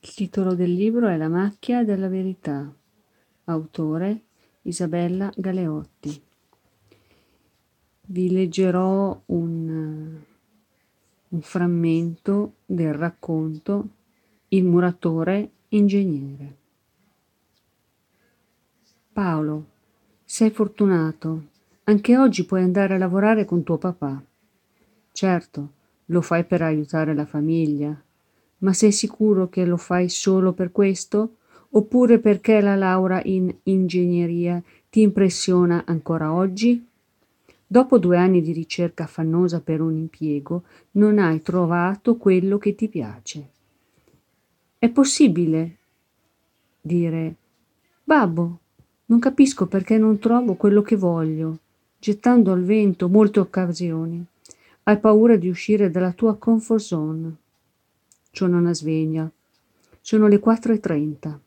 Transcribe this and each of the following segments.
Il titolo del libro è La macchia della verità, autore Isabella Galeotti. Vi leggerò un, un frammento del racconto Il muratore ingegnere. Paolo, sei fortunato. Anche oggi puoi andare a lavorare con tuo papà. Certo, lo fai per aiutare la famiglia, ma sei sicuro che lo fai solo per questo? Oppure perché la laurea in ingegneria ti impressiona ancora oggi? Dopo due anni di ricerca affannosa per un impiego, non hai trovato quello che ti piace. È possibile dire, Babbo, non capisco perché non trovo quello che voglio, gettando al vento molte occasioni. Hai paura di uscire dalla tua comfort zone. Suona una sveglia. Sono le 4.30.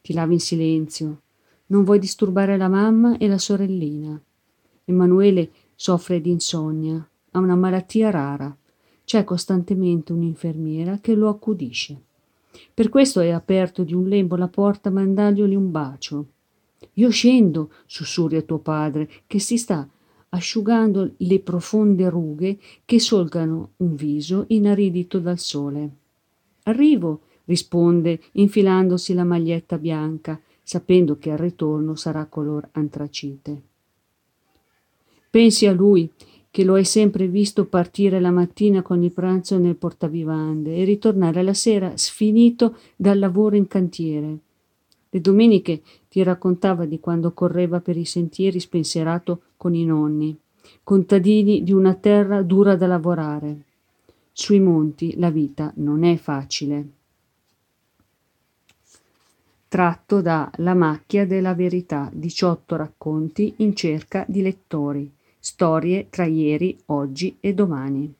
Ti lavi in silenzio. Non vuoi disturbare la mamma e la sorellina. Emanuele soffre di insonnia. Ha una malattia rara. C'è costantemente un'infermiera che lo accudisce. Per questo hai aperto di un lembo la porta mandandogli un bacio. Io scendo, sussurri a tuo padre, che si sta asciugando le profonde rughe che solcano un viso inaridito dal sole. Arrivo, risponde, infilandosi la maglietta bianca, sapendo che al ritorno sarà color antracite. Pensi a lui, che lo hai sempre visto partire la mattina con il pranzo nel portavivande e ritornare la sera sfinito dal lavoro in cantiere. Le domeniche ti raccontava di quando correva per i sentieri spensierato con i nonni, contadini di una terra dura da lavorare. Sui monti la vita non è facile. Tratto da La macchia della verità, 18 racconti in cerca di lettori, storie tra ieri, oggi e domani.